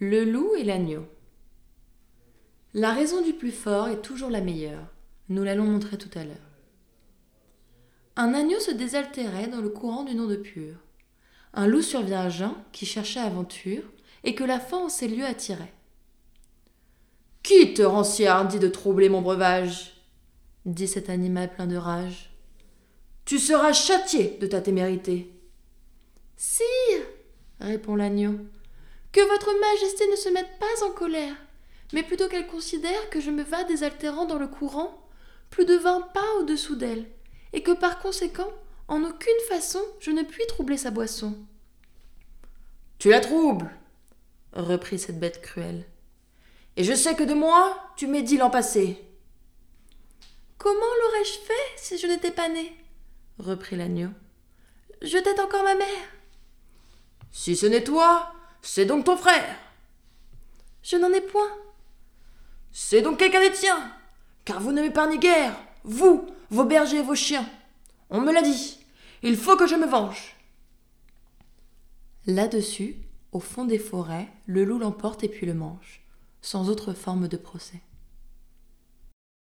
Le loup et l'agneau. La raison du plus fort est toujours la meilleure. Nous l'allons montrer tout à l'heure. Un agneau se désaltérait dans le courant du nom de Pur. Un loup survient à Jean, qui cherchait aventure, et que la faim en ces lieux attirait. Qui te rend si hardi de troubler mon breuvage? dit cet animal plein de rage. Tu seras châtié de ta témérité. Sire, répond l'agneau, que votre majesté ne se mette pas en colère, mais plutôt qu'elle considère que je me vas désaltérant dans le courant, plus de vingt pas au-dessous d'elle, et que par conséquent, en aucune façon, je ne puis troubler sa boisson. Tu la troubles, reprit cette bête cruelle. Et je sais que de moi, tu m'es dit l'an passé. Comment l'aurais-je fait si je n'étais pas né reprit l'agneau. Je t'aide encore ma mère. Si ce n'est toi, c'est donc ton frère. Je n'en ai point. C'est donc quelqu'un des tiens, car vous ne m'épargnez guère, vous, vos bergers et vos chiens. On me l'a dit. Il faut que je me venge. Là-dessus, au fond des forêts, le loup l'emporte et puis le mange, sans autre forme de procès.